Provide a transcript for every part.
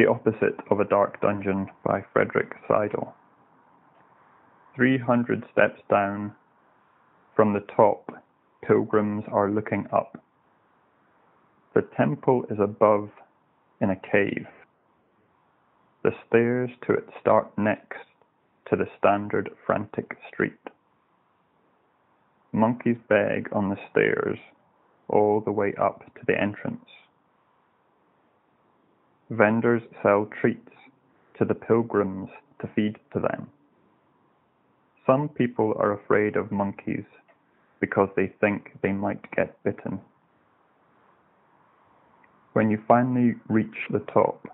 The Opposite of a Dark Dungeon by Frederick Seidel. Three hundred steps down from the top, pilgrims are looking up. The temple is above in a cave. The stairs to it start next to the standard frantic street. Monkeys beg on the stairs all the way up to the entrance. Vendors sell treats to the pilgrims to feed to them. Some people are afraid of monkeys because they think they might get bitten. When you finally reach the top,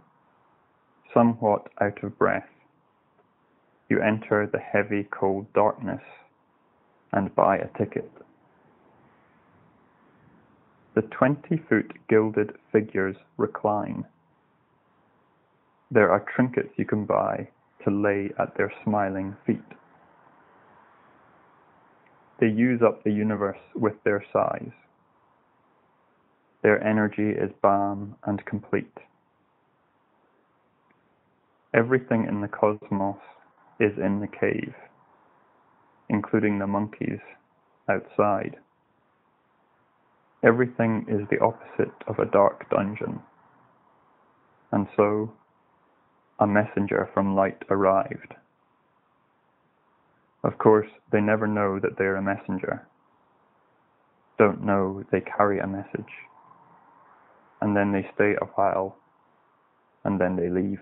somewhat out of breath, you enter the heavy cold darkness and buy a ticket. The twenty foot gilded figures recline there are trinkets you can buy to lay at their smiling feet. They use up the universe with their size. Their energy is balm and complete. Everything in the cosmos is in the cave, including the monkeys outside. Everything is the opposite of a dark dungeon. And so a messenger from light arrived. Of course, they never know that they're a messenger, don't know they carry a message, and then they stay a while, and then they leave.